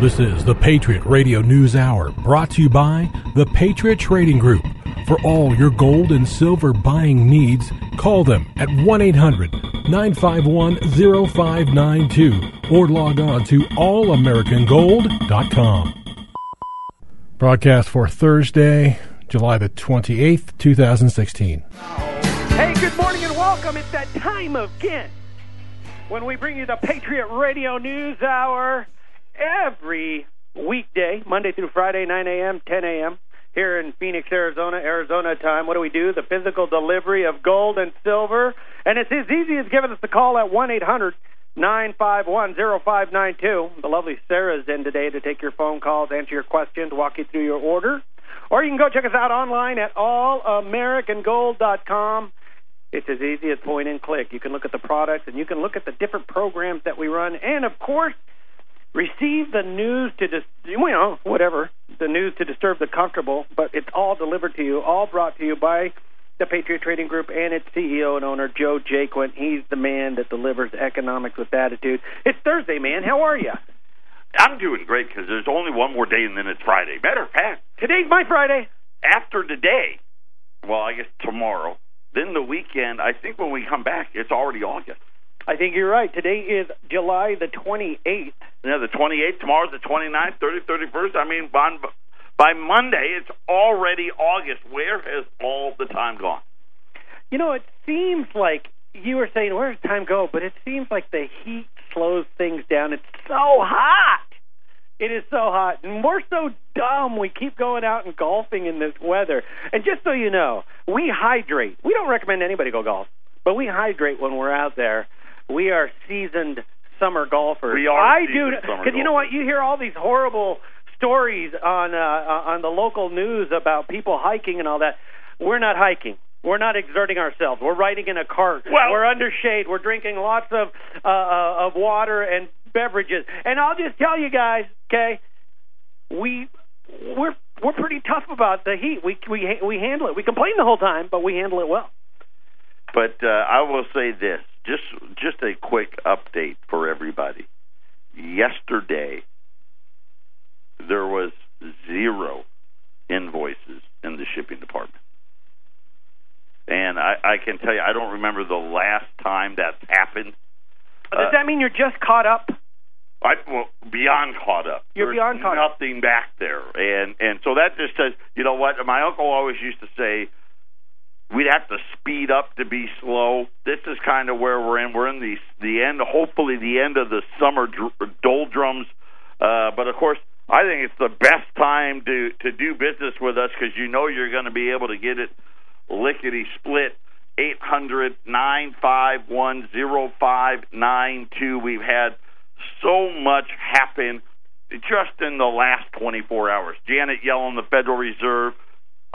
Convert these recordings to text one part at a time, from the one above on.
This is the Patriot Radio News Hour, brought to you by the Patriot Trading Group. For all your gold and silver buying needs, call them at 1 800 951 0592 or log on to allamericangold.com. Broadcast for Thursday, July the 28th, 2016. Hey, good morning and welcome. It's that time again when we bring you the Patriot Radio News Hour every weekday, Monday through Friday, 9 a.m., 10 a.m., here in Phoenix, Arizona, Arizona time. What do we do? The physical delivery of gold and silver. And it's as easy as giving us a call at 1 800 951 0592. The lovely Sarah's in today to take your phone calls, answer your questions, walk you through your order. Or you can go check us out online at allamericangold.com. It's as easy as point and click. You can look at the products and you can look at the different programs that we run. And of course, receive the news to dis- you know whatever the news to disturb the comfortable, but it's all delivered to you, all brought to you by the Patriot Trading Group and its CEO and owner Joe Jaquin. He's the man that delivers economics with attitude. It's Thursday, man. How are you? I'm doing great because there's only one more day and then it's Friday. Matter of fact, Today's my Friday. after today, well, I guess tomorrow, then the weekend. I think when we come back, it's already August. I think you're right. Today is July the 28th. Yeah, the 28th. Tomorrow's the 29th, 30th, 31st. I mean, by, by Monday, it's already August. Where has all the time gone? You know, it seems like you were saying, where does time go? But it seems like the heat slows things down. It's so hot. It is so hot. And we're so dumb. We keep going out and golfing in this weather. And just so you know, we hydrate. We don't recommend anybody go golf, but we hydrate when we're out there. We are seasoned summer golfers. We are I do because you know what? You hear all these horrible stories on uh, uh, on the local news about people hiking and all that. We're not hiking. We're not exerting ourselves. We're riding in a cart. Well- we're under shade. We're drinking lots of uh, uh, of water and beverages. And I'll just tell you guys, okay, we we're we're pretty tough about the heat. We we we handle it. We complain the whole time, but we handle it well. But uh, I will say this: just just a quick update for everybody. Yesterday, there was zero invoices in the shipping department, and I, I can tell you, I don't remember the last time that's happened. Does Uh, that mean you're just caught up? I well, beyond caught up. You're There's beyond caught up. Nothing back there, and and so that just says, you know what? My uncle always used to say, we'd have to speed up to be slow. This is kind of where we're in. We're in the the end, hopefully the end of the summer doldrums. Uh, but of course, I think it's the best time to to do business with us because you know you're going to be able to get it lickety split. Eight hundred nine five one zero five nine two. We've had so much happen just in the last 24 hours. Janet Yellen, the Federal Reserve.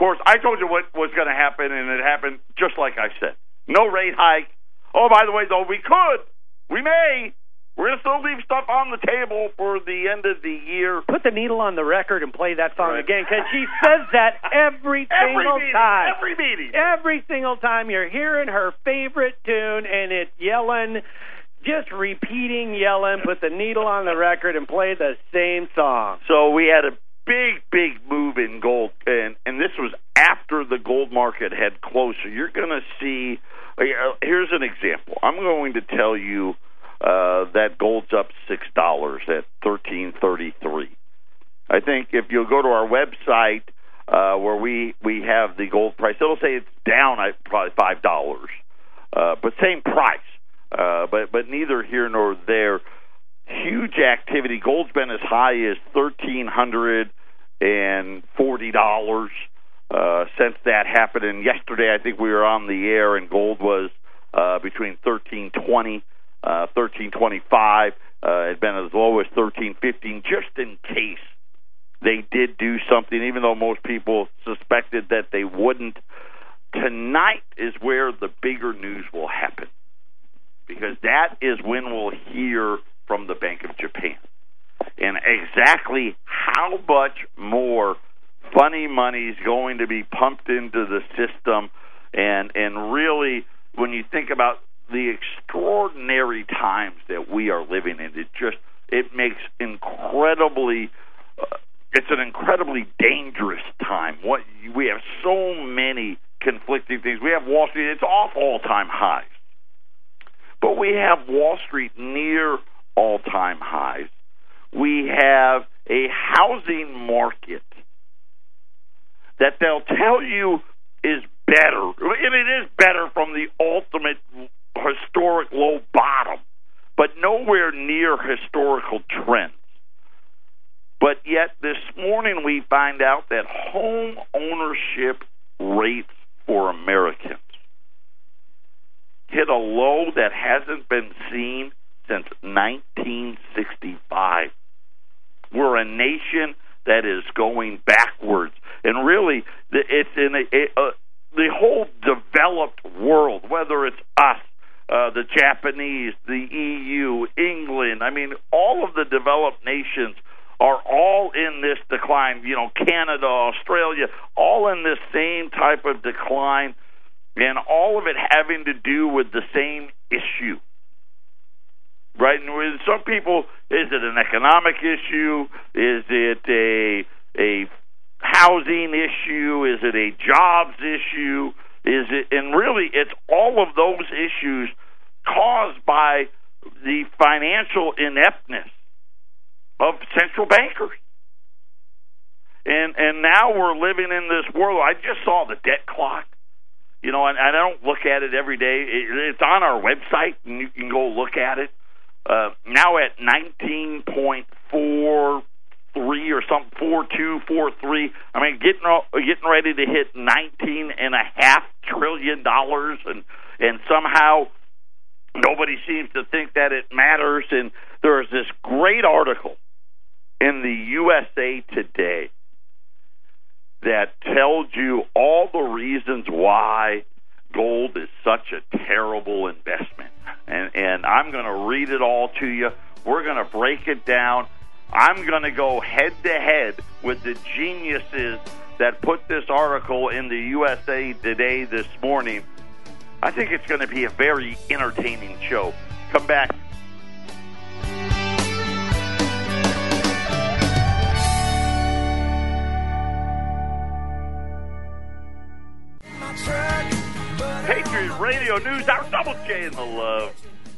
Of course, I told you what was going to happen, and it happened just like I said. No rate hike. Oh, by the way, though, we could, we may. We're going to still leave stuff on the table for the end of the year. Put the needle on the record and play that song Right. again because she says that every Every single meeting, time. every meeting. Every single time you're hearing her favorite tune and it's yelling, just repeating yelling, put the needle on the record and play the same song. So we had a big, big move in gold, and and this was after the gold market had closed. So you're going to see. uh, Here's an example. I'm going to tell you uh, that gold's up six dollars at thirteen thirty three. I think if you'll go to our website uh, where we we have the gold price, it'll say it's down at probably five dollars, uh, but same price. Uh, but but neither here nor there huge activity. Gold's been as high as thirteen hundred and forty dollars uh, since that happened. And yesterday, I think we were on the air, and gold was uh, between thirteen twenty, uh, thirteen twenty five. Uh, had been as low as thirteen fifteen, just in case they did do something. Even though most people suspected that they wouldn't. Tonight is where the bigger news will happen because that is when we'll hear from the Bank of Japan. And exactly how much more funny money is going to be pumped into the system and and really when you think about the extraordinary times that we are living in it just it makes incredibly uh, it's an incredibly dangerous time. What we have so many conflicting things. We have Wall Street; it's off all-time highs, but we have Wall Street near all-time highs. We have a housing market that they'll tell you is better, and it is better from the ultimate historic low bottom, but nowhere near historical trends. But yet, this morning we find out that home ownership rates for Americans hit a low that hasn't been seen since 1965. We're a nation that is going backwards, and really, it's in a, a, a the whole developed world, whether it's us, uh, the Japanese, the EU, England. I mean, all of the developed nations are all in this decline. You know, Canada, Australia, all in this same type of decline, and all of it having to do with the same issue. Right? And with some people, is it an economic issue? Is it a a housing issue? Is it a jobs issue? Is it and really it's all of those issues caused by the financial ineptness of central bankers. And and now we're living in this world. I just saw the debt clock. You know, and, I don't look at it every day. It, it's on our website, and you can go look at it. Uh, now at nineteen point four three or something, four two, four three. I mean, getting getting ready to hit nineteen and a half trillion dollars, and and somehow nobody seems to think that it matters. And there is this great article in the USA Today that tells you all the reasons why gold is such a terrible investment. And and I'm going to read it all to you. We're going to break it down. I'm going to go head to head with the geniuses that put this article in the USA Today this morning. I think it's going to be a very entertaining show. Come back. Radio News, our Double J in the Love.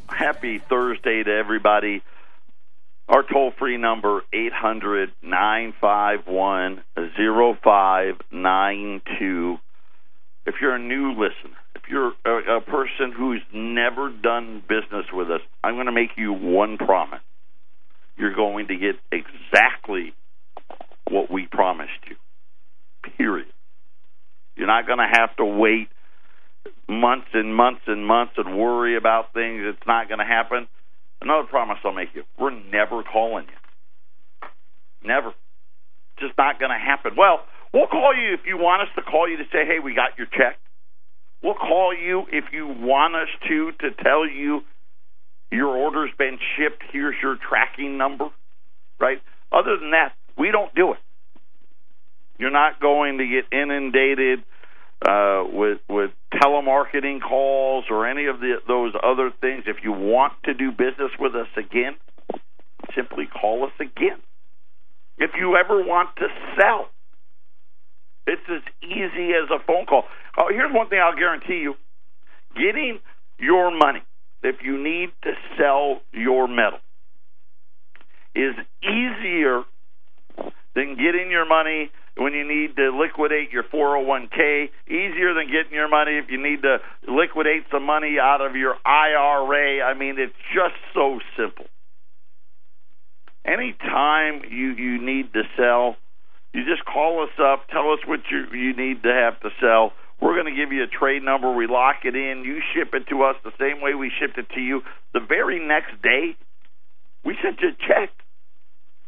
Happy Thursday to everybody. Our toll free number, 800 951 0592. If you're a new listener, if you're a, a person who's never done business with us, I'm going to make you one promise. You're going to get exactly what we promised you. Period. You're not going to have to wait months and months and months and worry about things. It's not going to happen. Another promise I'll make you: we're never calling you. Never. Just not going to happen. Well, we'll call you if you want us to call you to say, "Hey, we got your check." We'll call you if you want us to to tell you your order's been shipped. Here's your tracking number. Right. Other than that, we don't do it. You're not going to get inundated uh, with with telemarketing calls or any of the, those other things. If you want to do business with us again, simply call us again. If you ever want to sell, it's as easy as a phone call. Oh, here's one thing I'll guarantee you: getting your money if you need to sell your metal is easier than getting your money when you need to liquidate your 401k, easier than getting your money if you need to liquidate some money out of your IRA. I mean, it's just so simple. Anytime you you need to sell, you just call us up, tell us what you you need to have to sell. We're going to give you a trade number. We lock it in. You ship it to us the same way we shipped it to you. The very next day, we send you a check.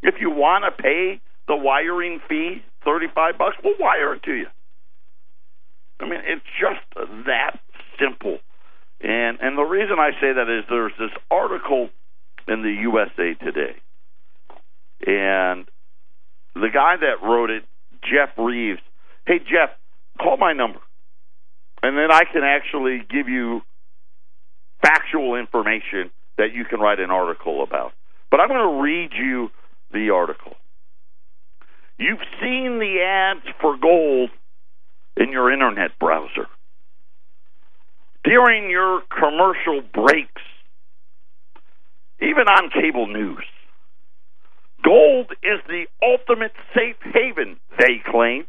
If you want to pay the wiring fee, 35 bucks, we'll wire it to you. I mean, it's just that simple. And and the reason I say that is there's this article in the USA Today. And the guy that wrote it, Jeff Reeves, hey Jeff, call my number. And then I can actually give you factual information that you can write an article about. But I'm going to read you the article. You've seen the ads for gold in your internet browser. During your commercial breaks, even on cable news. Gold is the ultimate safe haven, they claim.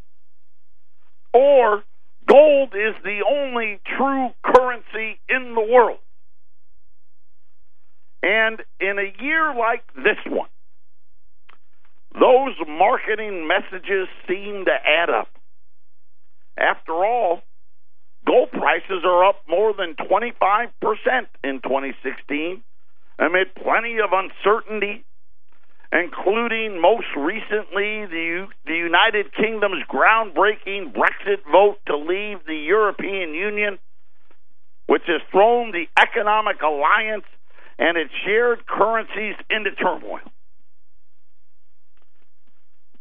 Or gold is the only true currency in the world. And in a year like this one, those marketing messages seem to add up. After all, gold prices are up more than 25% in 2016 amid plenty of uncertainty, including most recently the, the United Kingdom's groundbreaking Brexit vote to leave the European Union, which has thrown the economic alliance and its shared currencies into turmoil.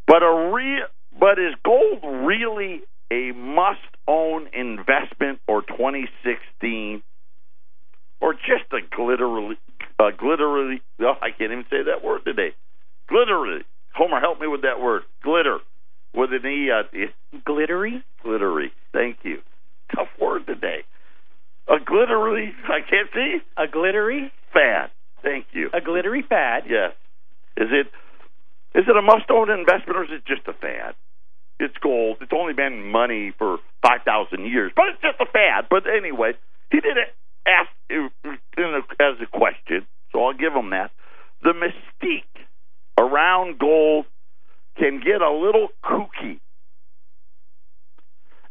But a re- but is gold really a must-own investment for 2016, or just a glittery, uh, glittery? Oh, I can't even say that word today. Glittery. Homer, help me with that word. Glitter with an e. Uh, glittery. Glittery. Thank you. Tough word today. A glittery. I can't see. A glittery fad. Thank you. A glittery fad. Yes. Is it is it a must-own investment or is it just a fad? It's gold. It's only been money for five thousand years, but it's just a fad. But anyway, he did it ask as a question, so I'll give him that. The mystique around gold can get a little kooky,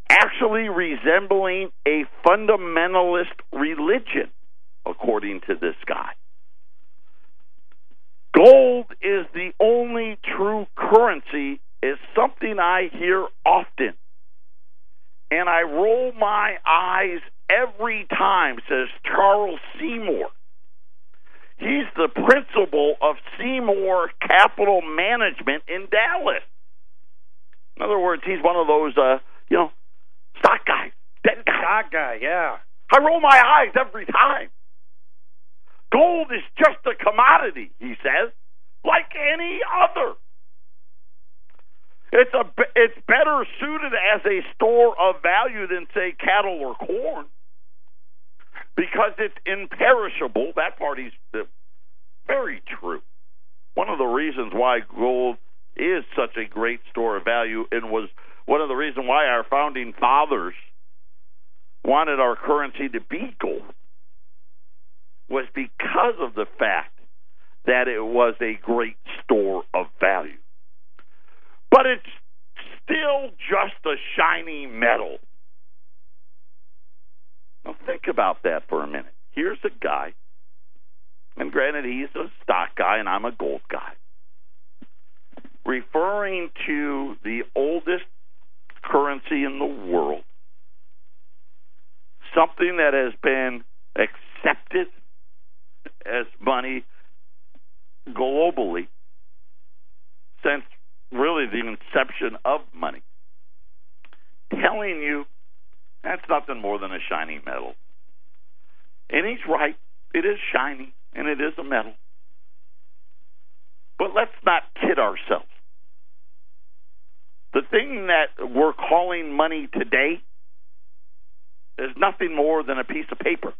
actually resembling a fundamentalist religion, according to this guy. Gold is the only true currency is something I hear often. And I roll my eyes every time, says Charles Sizemore. He's the principal of Sizemore Capital Management in Dallas. In other words, he's one of those, uh, you know, stock guys, guy. Stock guy, yeah. I roll my eyes every time. Gold is just a commodity, he says, like any other. It's a it's better suited as a store of value than say cattle or corn because it's imperishable. That party's uh, very true. One of the reasons why gold is such a great store of value and was one of the reasons why our founding fathers wanted our currency to be gold was because of the fact that it was a great store of value. But it's still just a shiny metal. Now, think about that for a minute. Here's a guy, and granted, he's a stock guy, and I'm a gold guy, referring to the oldest currency in the world, something that has been accepted as money globally since really the inception of money, telling you that's nothing more than a shiny metal. And he's right. It is shiny and it is a metal. But let's not kid ourselves. The thing that we're calling money today is nothing more than a piece of paper.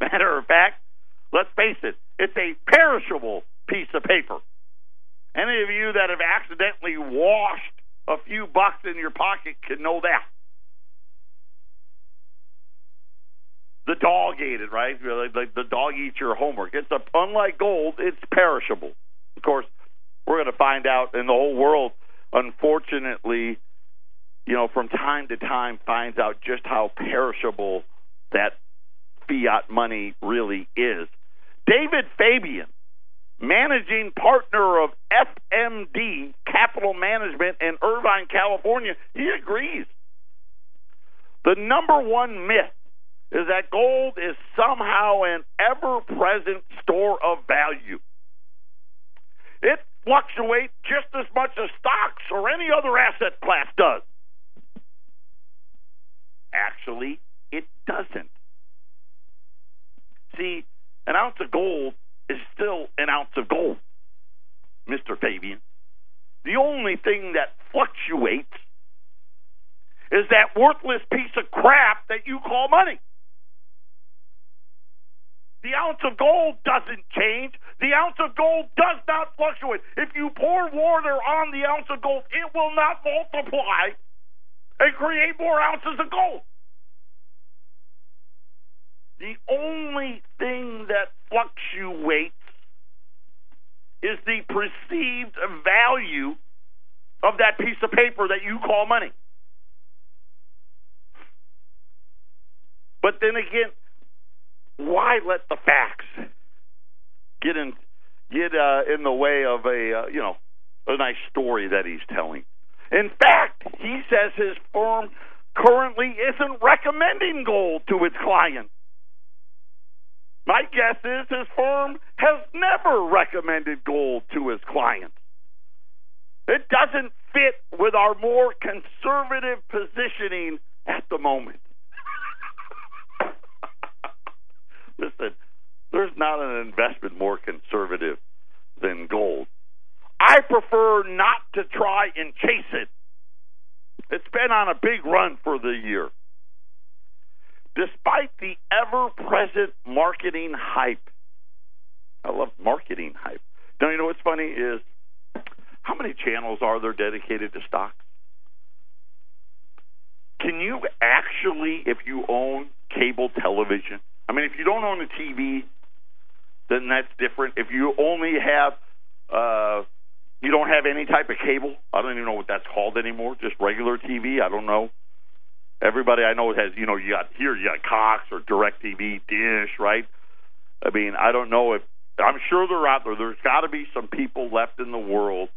Matter of fact, let's face it, it's a perishable piece of paper. Any of you that have accidentally washed a few bucks in your pocket can know that. The dog ate it, right? Like the dog eats your homework. It's a, unlike gold, it's perishable. Of course, we're going to find out, and the whole world, unfortunately, you know, from time to time finds out just how perishable that fiat money really is. David Fabian, managing partner of FMD Capital Management in Irvine, California, he agrees. The number one myth is that gold is somehow an ever present store of value. It fluctuates just as much as stocks or any other asset class does. Actually, it doesn't. See, an ounce of gold is still an ounce of gold, Mr. Fabian. The only thing that fluctuates is that worthless piece of crap that you call money. The ounce of gold doesn't change. The ounce of gold does not fluctuate. If you pour water on the ounce of gold, it will not multiply and create more ounces of gold. The only thing that fluctuates is the perceived value of that piece of paper that you call money. But then again, why let the facts get in get uh, in the way of a uh, you know a nice story that he's telling? In fact, he says his firm currently isn't recommending gold to its clients. My guess is his firm has never recommended gold to his clients. It doesn't fit with our more conservative positioning at the moment. Listen, there's not an investment more conservative than gold. I prefer not to try and chase it. It's been on a big run for the year. Despite the ever present marketing hype, I love marketing hype. Now, you know what's funny is how many channels are there dedicated to stocks? Can you actually, if you own cable television, I mean, if you don't own a TV, then that's different. If you only have, uh, you don't have any type of cable. I don't even know what that's called anymore. Just regular TV. I don't know. Everybody I know has, you know, you got here, you got Cox or DirecTV, Dish, right? I mean, I don't know if I'm sure they're out there. There's got to be some people left in the world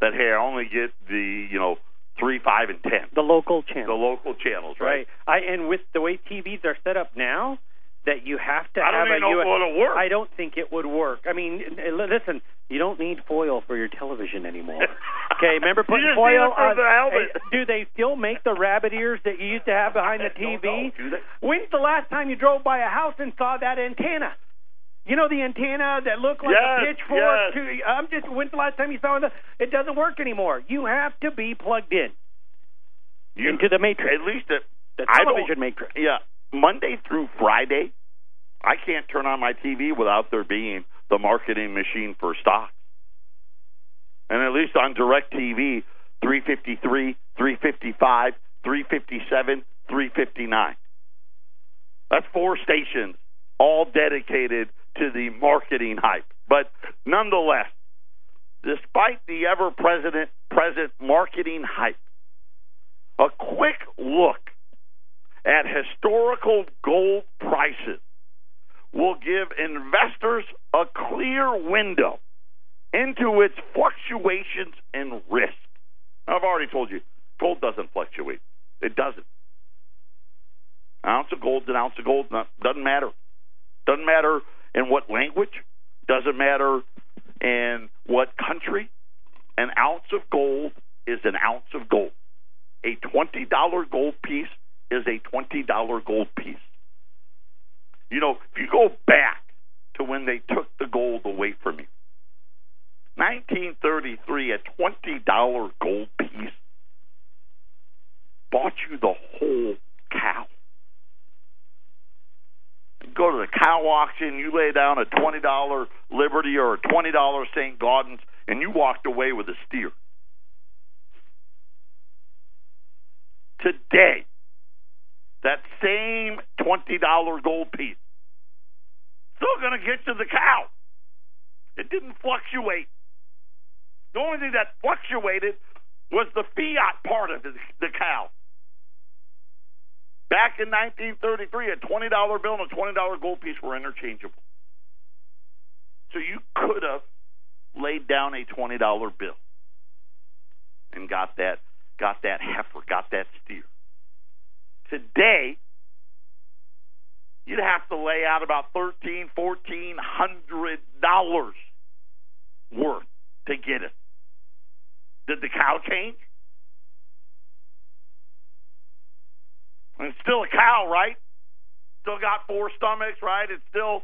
that hey, I only get the, you know, three, five, and ten. The local channels. The local channels, right? right. I and with the way TVs are set up now, that you have to I don't have a US work. I don't think it would work. I mean, l- listen, you don't need foil for your television anymore. Okay, remember putting foil need it for on? the helmet. Hey, do they still make the rabbit ears that you used to have behind the TV? know. Do they? When's the last time you drove by a house and saw that antenna? You know the antenna that looked like Yes, a pitchfork. yes. To, I'm just. When's the last time you saw it? It doesn't work anymore. You have to be plugged in You- into the matrix, At least the I don't- television matrix. yeah, Monday through Friday, I can't turn on my TV without there being the marketing machine for stocks. And at least on DirecTV, 353, 355, 357, 359. That's four stations, all dedicated to the marketing hype. But nonetheless, despite the ever present marketing hype, a quick look at historical gold prices will give investors a clear window into its fluctuations and risk. I've already told you, gold doesn't fluctuate. It doesn't. An ounce of gold an ounce of gold. Doesn't matter. Doesn't matter in what language. Doesn't matter in what country. An ounce of gold is an ounce of gold. A $20 gold piece is a $20 gold piece. You know, if you go back to when they took the gold away from you, 1933, a $20 gold piece bought you the whole cow. You go to the cow auction, you lay down a $20 Liberty or a $20 St. Gaudens, and you walked away with a steer. Today, that same $20 gold piece still going to get you the cow. It didn't fluctuate. The only thing that fluctuated was the fiat part of the, the cow. Back in 1933, a $20 bill and a $20 gold piece were interchangeable. So you could have laid down a $20 bill and got that got that heifer, got that steer. Today, you'd have to lay out about thirteen, fourteen hundred dollars worth to get it. Did the cow change? It's still a cow, right? Still got four stomachs, right? It still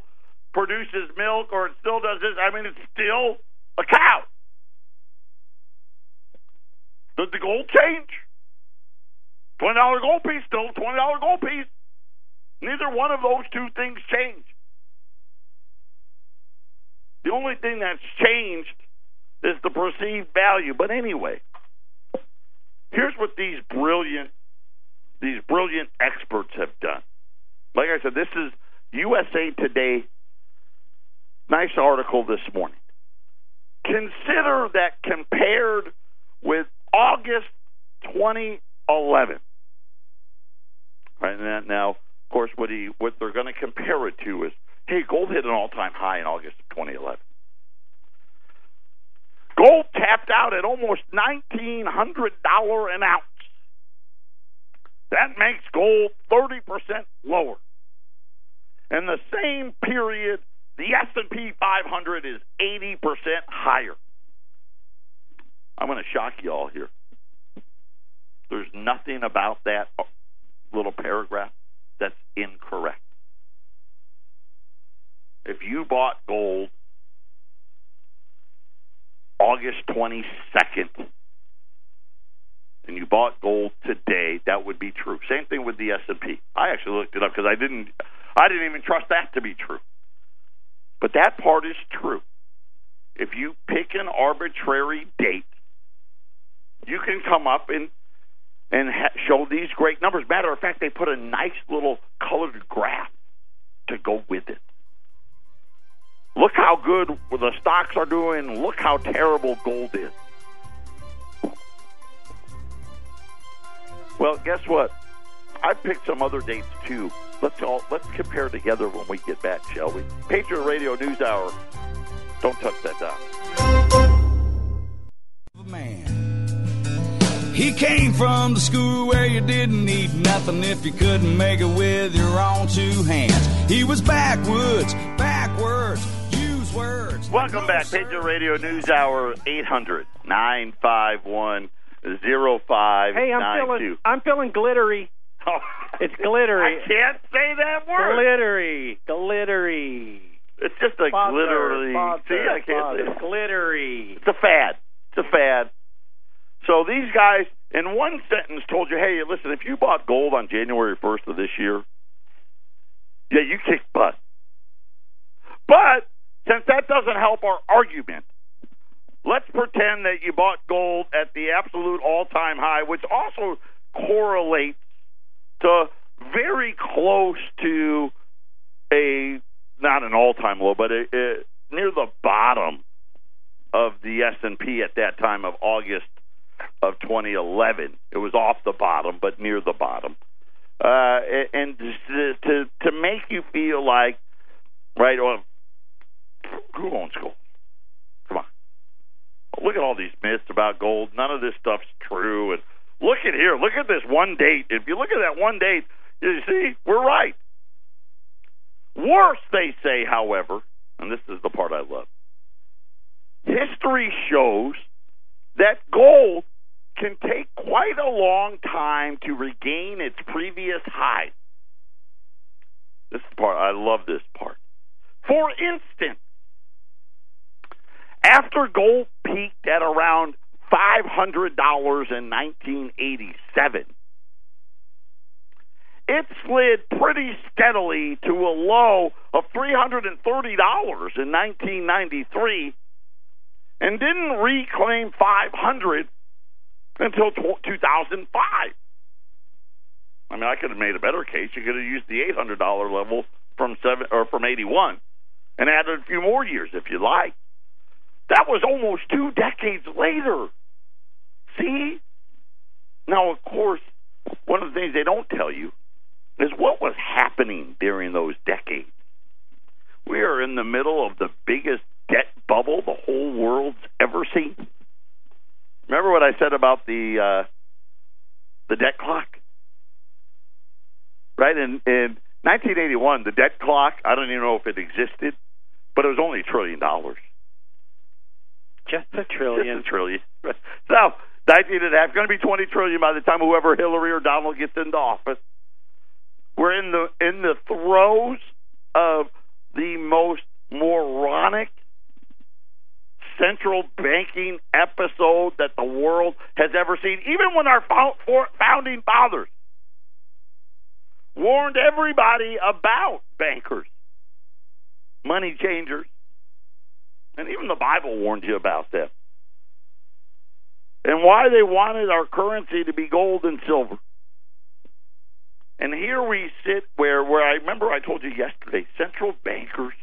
produces milk or it still does this. I mean, it's still a cow. Did the gold change? Twenty dollar gold piece, still twenty dollar gold piece. Neither one of those two things change. The only thing that's changed is the perceived value. But anyway, here's what these brilliant these brilliant experts have done. Like I said, this is USA Today. Nice article this morning. Consider that compared with August 2011. Right now, of course, what he what they're going to compare it to is, hey, gold hit an all-time high in August of 2011. Gold tapped out at almost $1,900 an ounce. That makes gold 30% lower. In the same period, the S&P 500 is 80% higher. I'm going to shock you all here. Nothing about that little paragraph that's incorrect. If you bought gold August 22nd and you bought gold today, that would be true. Same thing with the S&P. I actually looked it up because I didn't I didn't even trust that to be true. But that part is true. If you pick an arbitrary date, you can come up and and ha- show these great numbers. Matter of fact, they put a nice little colored graph to go with it. Look how good the stocks are doing. Look how terrible gold is. Well, guess what? I picked some other dates too. Let's all let's compare together when we get back, shall we? Patriot Radio News Hour. Don't touch that dial. Man. He came from the school where you didn't need nothing if you couldn't make it with your own two hands. He was backwoods, backwards, use words. Welcome back, Patriot Radio News Hour 800 951 0592. Hey, I'm feeling I'm feeling glittery. Oh, It's glittery. I can't say that word. Glittery, glittery. It's just a Sponsor, glittery. sponsor, See, I can't say it. glittery. It's a fad. It's a fad. These guys, in one sentence, told you, hey, listen, if you bought gold on January 1st of this year, yeah, you kicked butt. But since that doesn't help our argument, let's pretend that you bought gold at the absolute all-time high, which also correlates to very close to a not an all-time low, but a, a, near the bottom of the S&P at that time of August of 2011. It was off the bottom, but near the bottom. Uh, and to, to to make you feel like, right? Well, who owns gold? Come on. Look at all these myths about gold. None of this stuff's true. And look at here. Look at this one date. If you look at that one date, you see we're right. Worse, they say, however, and this is the part I love. History shows that gold can take quite a long time to regain its previous high. This part, I love this part. For instance, after gold peaked at around $500 in 1987, it slid pretty steadily to a low of $330 in 1993 and didn't reclaim 500 until 2005. I mean, I could have made a better case. You could have used the $800 level from seven or from 81 and added a few more years if you like. That was almost two decades later. See? Now, of course, one of the things they don't tell you is what was happening during those decades. We are in the middle of the biggest debt bubble the whole world's ever seen. Remember what I said about the uh, the debt clock? Right in in 1981, the debt clock. I don't even know if it existed, but it was only a trillion dollars. Just a trillion. Just a trillion. So 19 and a half, going to be 20 trillion by the time whoever Hillary or Donald gets into office. We're in the in the throes of the most moronic central banking episode that the world has ever seen. Even when our founding fathers warned everybody about bankers, money changers, and even the Bible warned you about them. And why they wanted our currency to be gold and silver. And here we sit where where I remember I told you yesterday, central bankers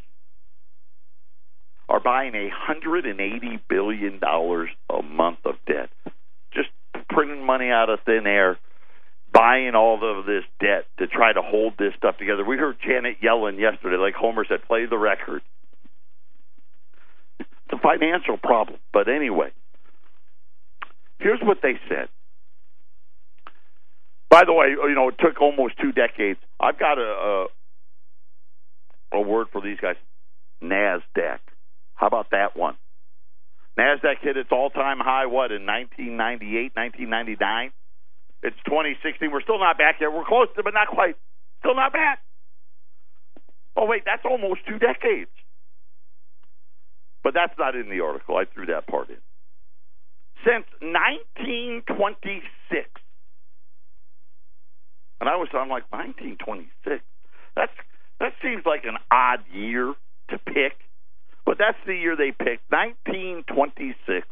are buying a hundred and eighty billion dollars a month of debt. Just printing money out of thin air, buying all of this debt to try to hold this stuff together. We heard Janet Yellen yesterday, like Homer said, play the record. It's a financial problem. But anyway, here's what they said. By the way, you know, it took almost two decades. I've got a a, a word for these guys. Nasdaq. How about that one? Nasdaq hit its all-time high what in 1998, 1999. It's 2016. We're still not back yet. We're close to, but not quite. Still not back. Oh wait, that's almost two decades. But that's not in the article. I threw that part in. Since 1926, and I was, I'm like, 1926? That's, that seems like an odd year to pick, but that's the year they picked, 1926.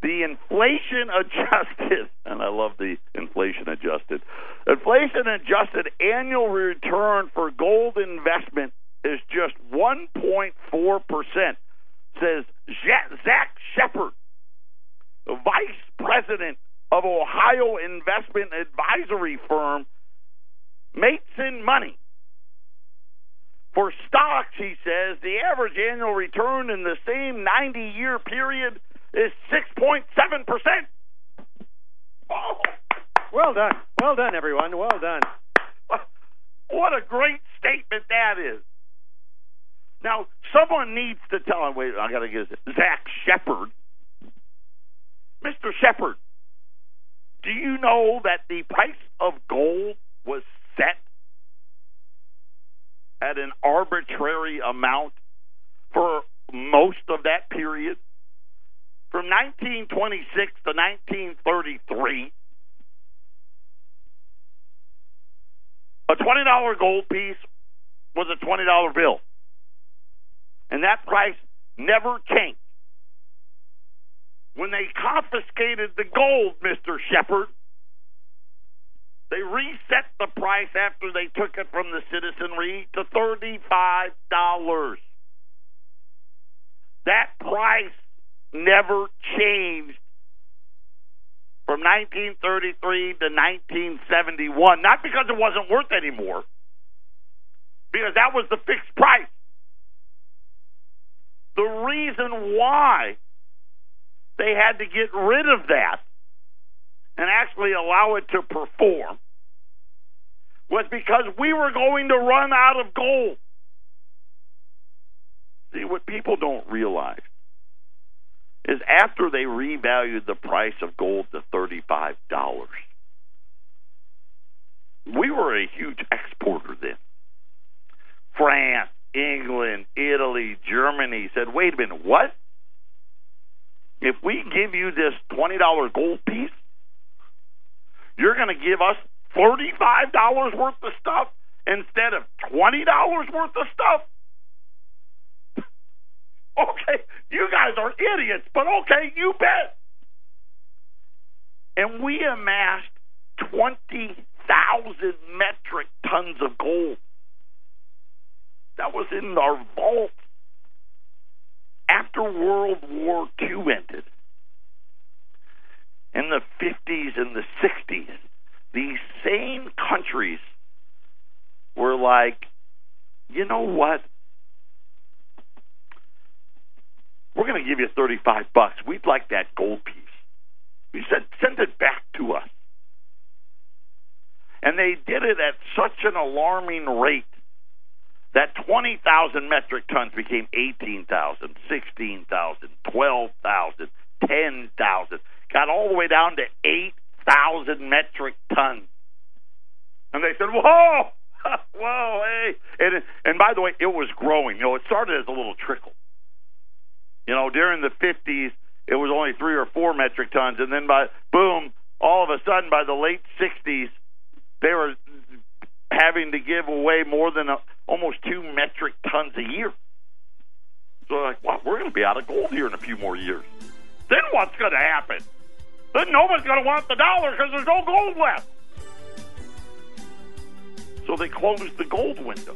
The inflation adjusted, and I love the inflation adjusted, inflation adjusted annual return for gold investment is just 1.4%, says Zach Shepard, vice president of Ohio investment advisory firm Mason Money. For stocks, he says, the average annual return in the same 90 year period is 6.7%. Oh. Well done. Well done, everyone. Well done. What a great statement that is. Now, someone needs to tell him, wait, I got to get Zach Shepard. Mr. Shepard, do you know that the price of gold was set at an arbitrary amount for most of that period? From 1926 to 1933, a $20 gold piece was a $20 bill. And that price never changed. When they confiscated the gold, Mr. Shepard, they reset the price after they took it from the citizenry to $35. That price never changed from 1933 to 1971. Not because it wasn't worth anymore, because that was the fixed price. The reason why they had to get rid of that and actually allow it to perform was because we were going to run out of gold. See, what people don't realize is after they revalued the price of gold to $35, we were a huge exporter then. France, England, Italy, Germany said, wait a minute, what? If we give you this $20 gold piece, you're going to give us $35 worth of stuff instead of $20 worth of stuff? okay, you guys are idiots, but okay, you bet. And we amassed 20,000 metric tons of gold. That was in our vault after World War II ended, in the 50s and the 60s, these same countries were like, you know what? We're going to give you 35 bucks. We'd like that gold piece. We said, send it back to us. And they did it at such an alarming rate that 20,000 metric tons became 18,000, 16,000, 12,000, 10,000, got all the way down to 8,000 metric tons. And they said, whoa, whoa, hey. And and by the way, it was growing. You know, it started as a little trickle. You know, during the 50s, it was only three or four metric tons, and then by boom, all of a sudden, by the late 60s, they were having to give away more than a, almost two metric tons a year. So like, well, we're going to be out of gold here in a few more years. Then what's going to happen? Then nobody's going to want the dollar because there's no gold left. So they closed the gold window.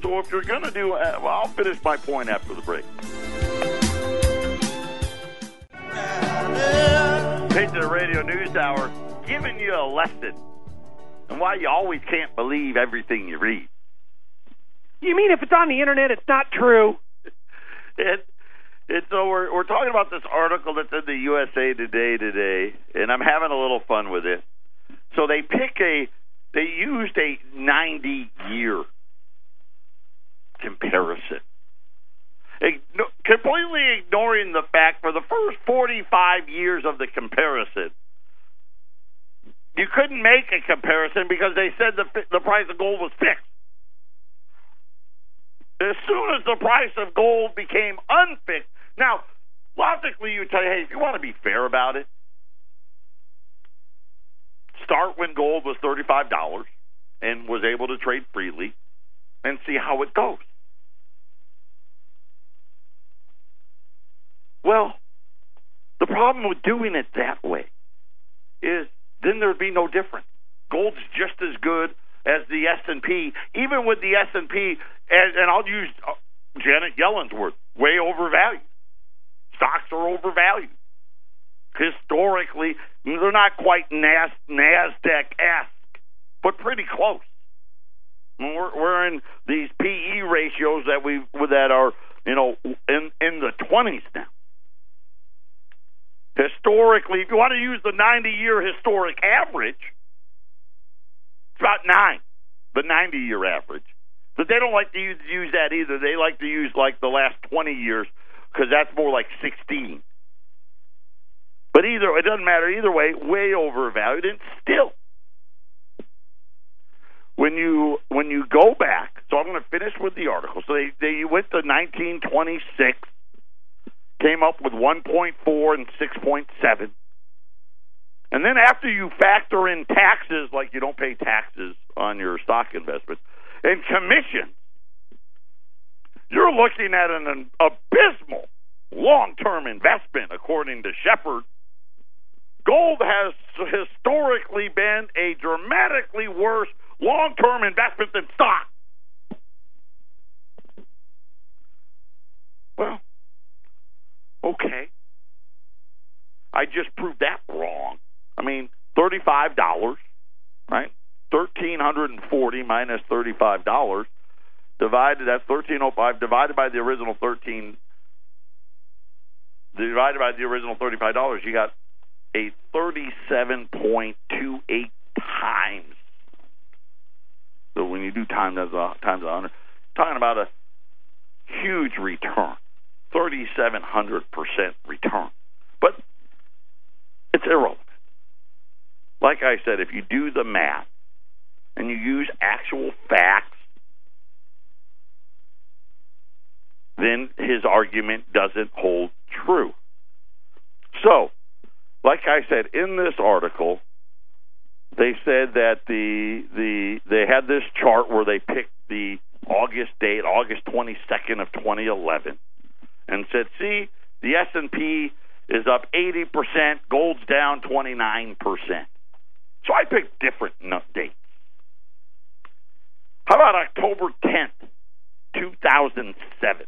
So if you're going to do, uh, well, I'll finish my point after the break. Patriot Radio News Hour giving you a lesson and why you always can't believe everything you read. You mean if it's on the internet, it's not true? and, and so we're we're talking about this article that's in the USA Today today, and I'm having a little fun with it. So they pick a they used a 90 year comparison. Igno- completely ignoring the fact for the first 45 years of the comparison, you couldn't make a comparison because they said the the price of gold was fixed. As soon as the price of gold became unfixed, now logically you tell you, hey, if you want to be fair about it, start when gold was thirty five dollars and was able to trade freely, and see how it goes. Well, the problem with doing it that way is then there'd be no difference. Gold's just as good as the S and P, even with the S and P, and, and I'll use uh, Janet Yellen's word, way overvalued. Stocks are overvalued. Historically, they're not quite Nas, Nasdaq esque, but pretty close. We're, we're in these PE ratios that we that are you know in in the twenties now. Historically, if you want to use the 90 year historic average, it's about nine, the 90 year average. But they don't like to use, use that either. They like to use like the last 20 years because that's more like 16. But either it doesn't matter either way, way overvalued, and still, when you when you go back, so I'm going to finish with the article. So they they went to 1926 came up with 1.4 and 6.7. And then after you factor in taxes, like you don't pay taxes on your stock investment, and commission, you're looking at an, abysmal long-term investment, according to Shepard. Gold has historically been a dramatically worse long-term investment than stock. Well, Okay. I just proved that wrong. I mean, thirty-five dollars, right? Thirteen hundred and forty minus thirty-five dollars divided. That's thirteen oh five divided by the original thirteen. Divided by the original thirty-five dollars, you got a thirty-seven point two eight times. So when you do times as a times a hundred, talking about a huge return. 3,700% return. But it's irrelevant. Like I said, if you do the math and you use actual facts, then his argument doesn't hold true. So, like I said in this article, they said that the the they had this chart where they picked the August date, August 22nd of 2011 and said, "See, the S&P is up 80%, gold's down 29%." So I picked different dates. How about October 10th, 2007?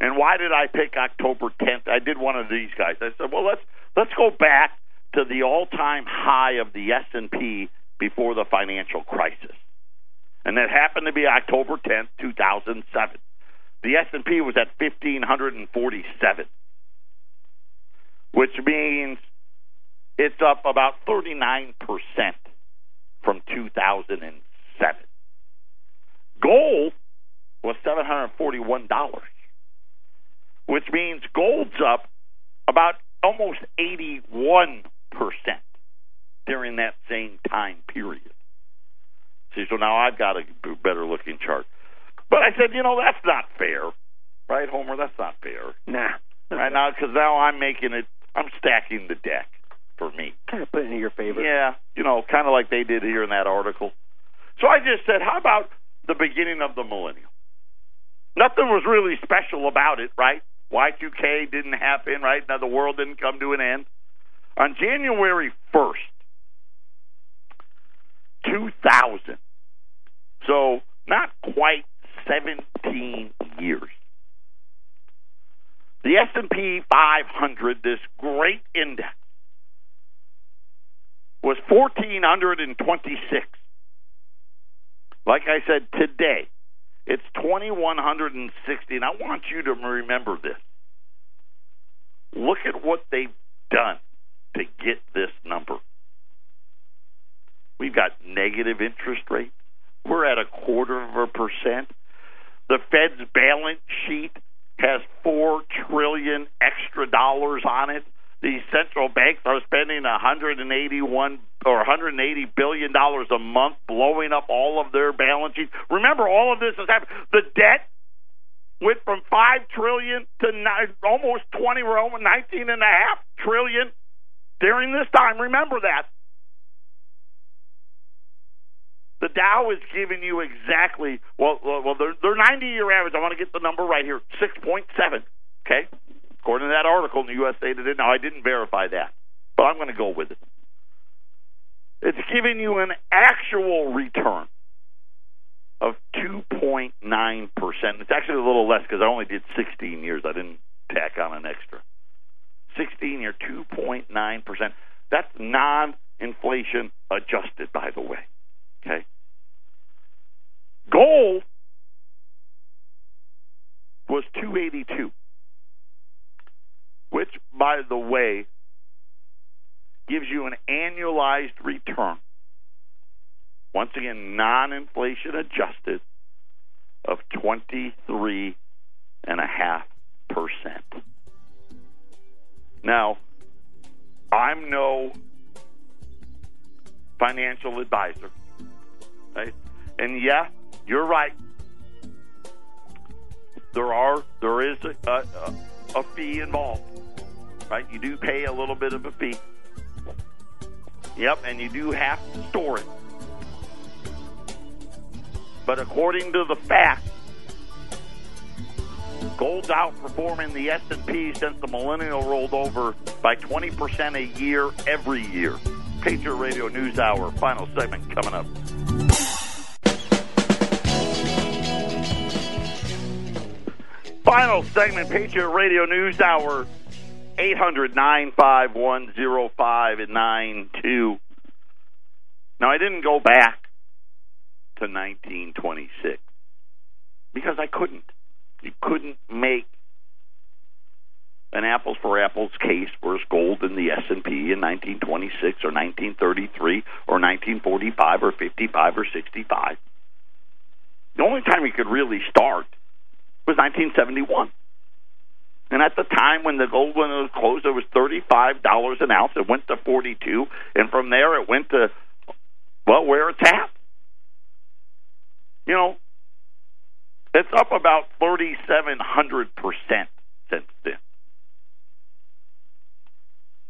And why did I pick October 10th? I did one of these guys. I said, "Well, let's let's go back to the all-time high of the S&P before the financial crisis." And that happened to be October 10th, 2007. The S&P was at 1547, which means it's up about 39% from 2007. Gold was $741, which means gold's up about almost 81% during that same time period. See, so now I've got a better looking chart. But I said, you know, that's not fair, right, Homer? That's not fair. Nah. Right now, because now I'm making it. I'm stacking the deck for me. Kind of put it in your favor. Yeah, you know, kind of like they did here in that article. So I just said, how about the beginning of the millennium? Nothing was really special about it, right? Y2K didn't happen, right? Now the world didn't come to an end. On January 1st, 2000, so not quite 17 years, the S&P 500, this great index, was 1,426. Like I said, today, it's 2,160. And I want you to remember this. Look at what they've done to get this number. We've got negative interest rates. We're at a quarter of a percent. The Fed's balance sheet has four trillion extra dollars on it. These central banks are spending 181 or 180 billion dollars a month, blowing up all of their balance sheets. Remember, all of this has happened. The debt went from five trillion to nine, almost 20, we're almost 19 and a half trillion during this time. Remember that. The Dow is giving you exactly well. Well, their their 90 year average. I want to get the number right here. 6.7. Okay, according to that article in the USA Today. Now I didn't verify that, but I'm going to go with it. It's giving you an actual return of 2.9 percent. It's actually a little less because I only did 16 years. I didn't tack on an extra. 16 year, 2.9 percent. That's non-inflation adjusted, by the way. Okay. Gold was 282, which, by the way, gives you an annualized return, once again, non inflation adjusted, of 23.5%. Now, I'm no financial advisor. Right? And yeah, you're right. There are there is a, a, a fee involved, right? You do pay a little bit of a fee. Yep, and you do have to store it. But according to the facts, gold's outperforming the S&P since the millennial rolled over by 20% a year every year. Patriot Radio News Hour, final segment coming up. Final segment, Patriot Radio News Hour, 800 951 0592. Now, I didn't go back to 1926 because I couldn't. You couldn't make an apples for apples case for gold in the S&P in 1926 or 1933 or 1945 or 55 or 65. The only time you could really start was 1971. And at the time when the gold it was closed, it was thirty-five dollars an ounce. It went to forty-two, and from there it went to well, where it's at. You know, it's up about thirty-seven hundred percent since then.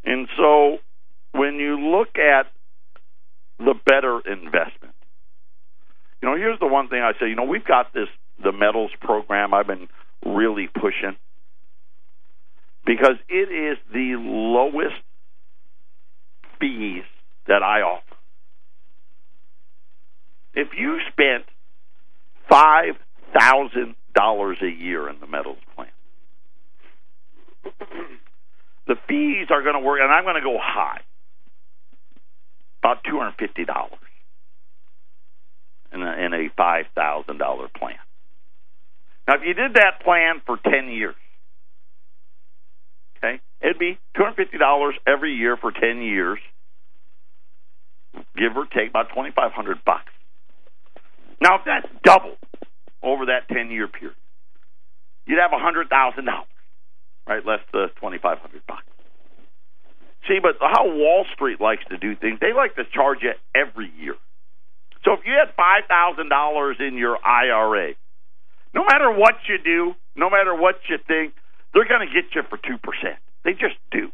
And so, when you look at the better investment, you know, here's the one thing I say. You know, we've got this the metals program I've been really pushing because it is the lowest fees that I offer. If you spent five thousand dollars a year in the metals plan, the fees are going to work, and I'm going to go high, about two hundred fifty dollars in a, in a five thousand dollar plan. Now, if you did that plan for 10 years, it'd be $250 every year for 10 years, give or take about 2500 bucks. Now, if that's double over that 10 year period, you'd have $100,000, right? Less the 2500 bucks. See, but how Wall Street likes to do things, they like to charge you every year. So if you had five thousand dollars in your IRA, no matter what you do, no matter what you think, they're going to get you for two percent. They just do.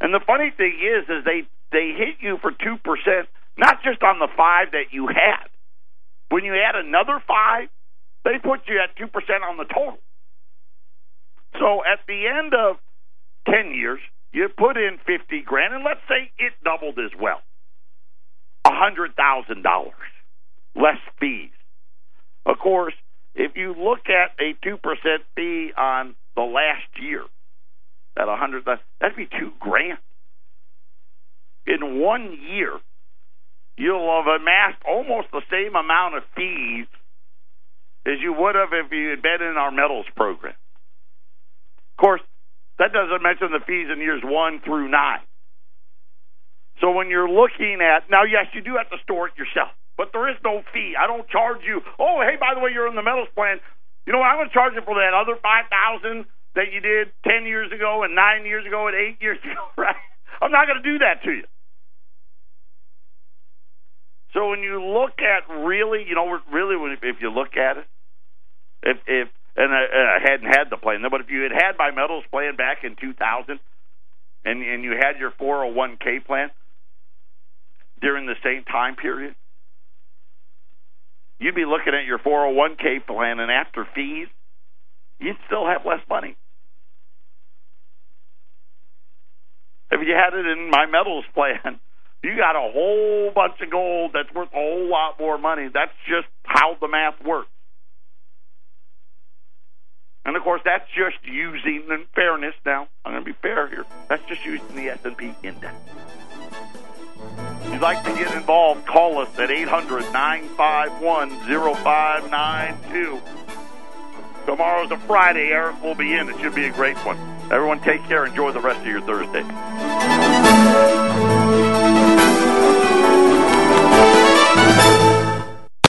And the funny thing is, is they they hit you for two percent, not just on the five that you had. When you add another five, they put you at two percent on the total. So at the end of ten years, you put in fifty grand, and let's say it doubled as well, a hundred thousand dollars less fees. Of course, if you look at a two percent fee on the last year, at a hundred, that'd be two grand. In one year, you'll have amassed almost the same amount of fees as you would have if you had been in our metals program. Of course, that doesn't mention the fees in years one through nine. So when you're looking at now, yes, you do have to store it yourself, but there is no fee. I don't charge you. Oh, hey, by the way, you're in the metals plan. You know what? I'm going to charge you for that other five thousand that you did ten years ago and nine years ago and eight years ago, right? I'm not going to do that to you. So when you look at really, you know, really, if you look at it, if if and I, I hadn't had the plan, but if you had had my metals plan back in 2000, and and you had your 401k plan during the same time period, you'd be looking at your 401k plan, and after fees, you'd still have less money. If you had it in my metals plan, you got a whole bunch of gold that's worth a whole lot more money. That's just how the math works. And of course, that's just using, in fairness now, I'm going to be fair here, that's just using the S&P index. If you'd like to get involved, call us at 800-951-0592. Tomorrow's a Friday. Eric will be in. It should be a great one. Everyone take care. Enjoy the rest of your Thursday.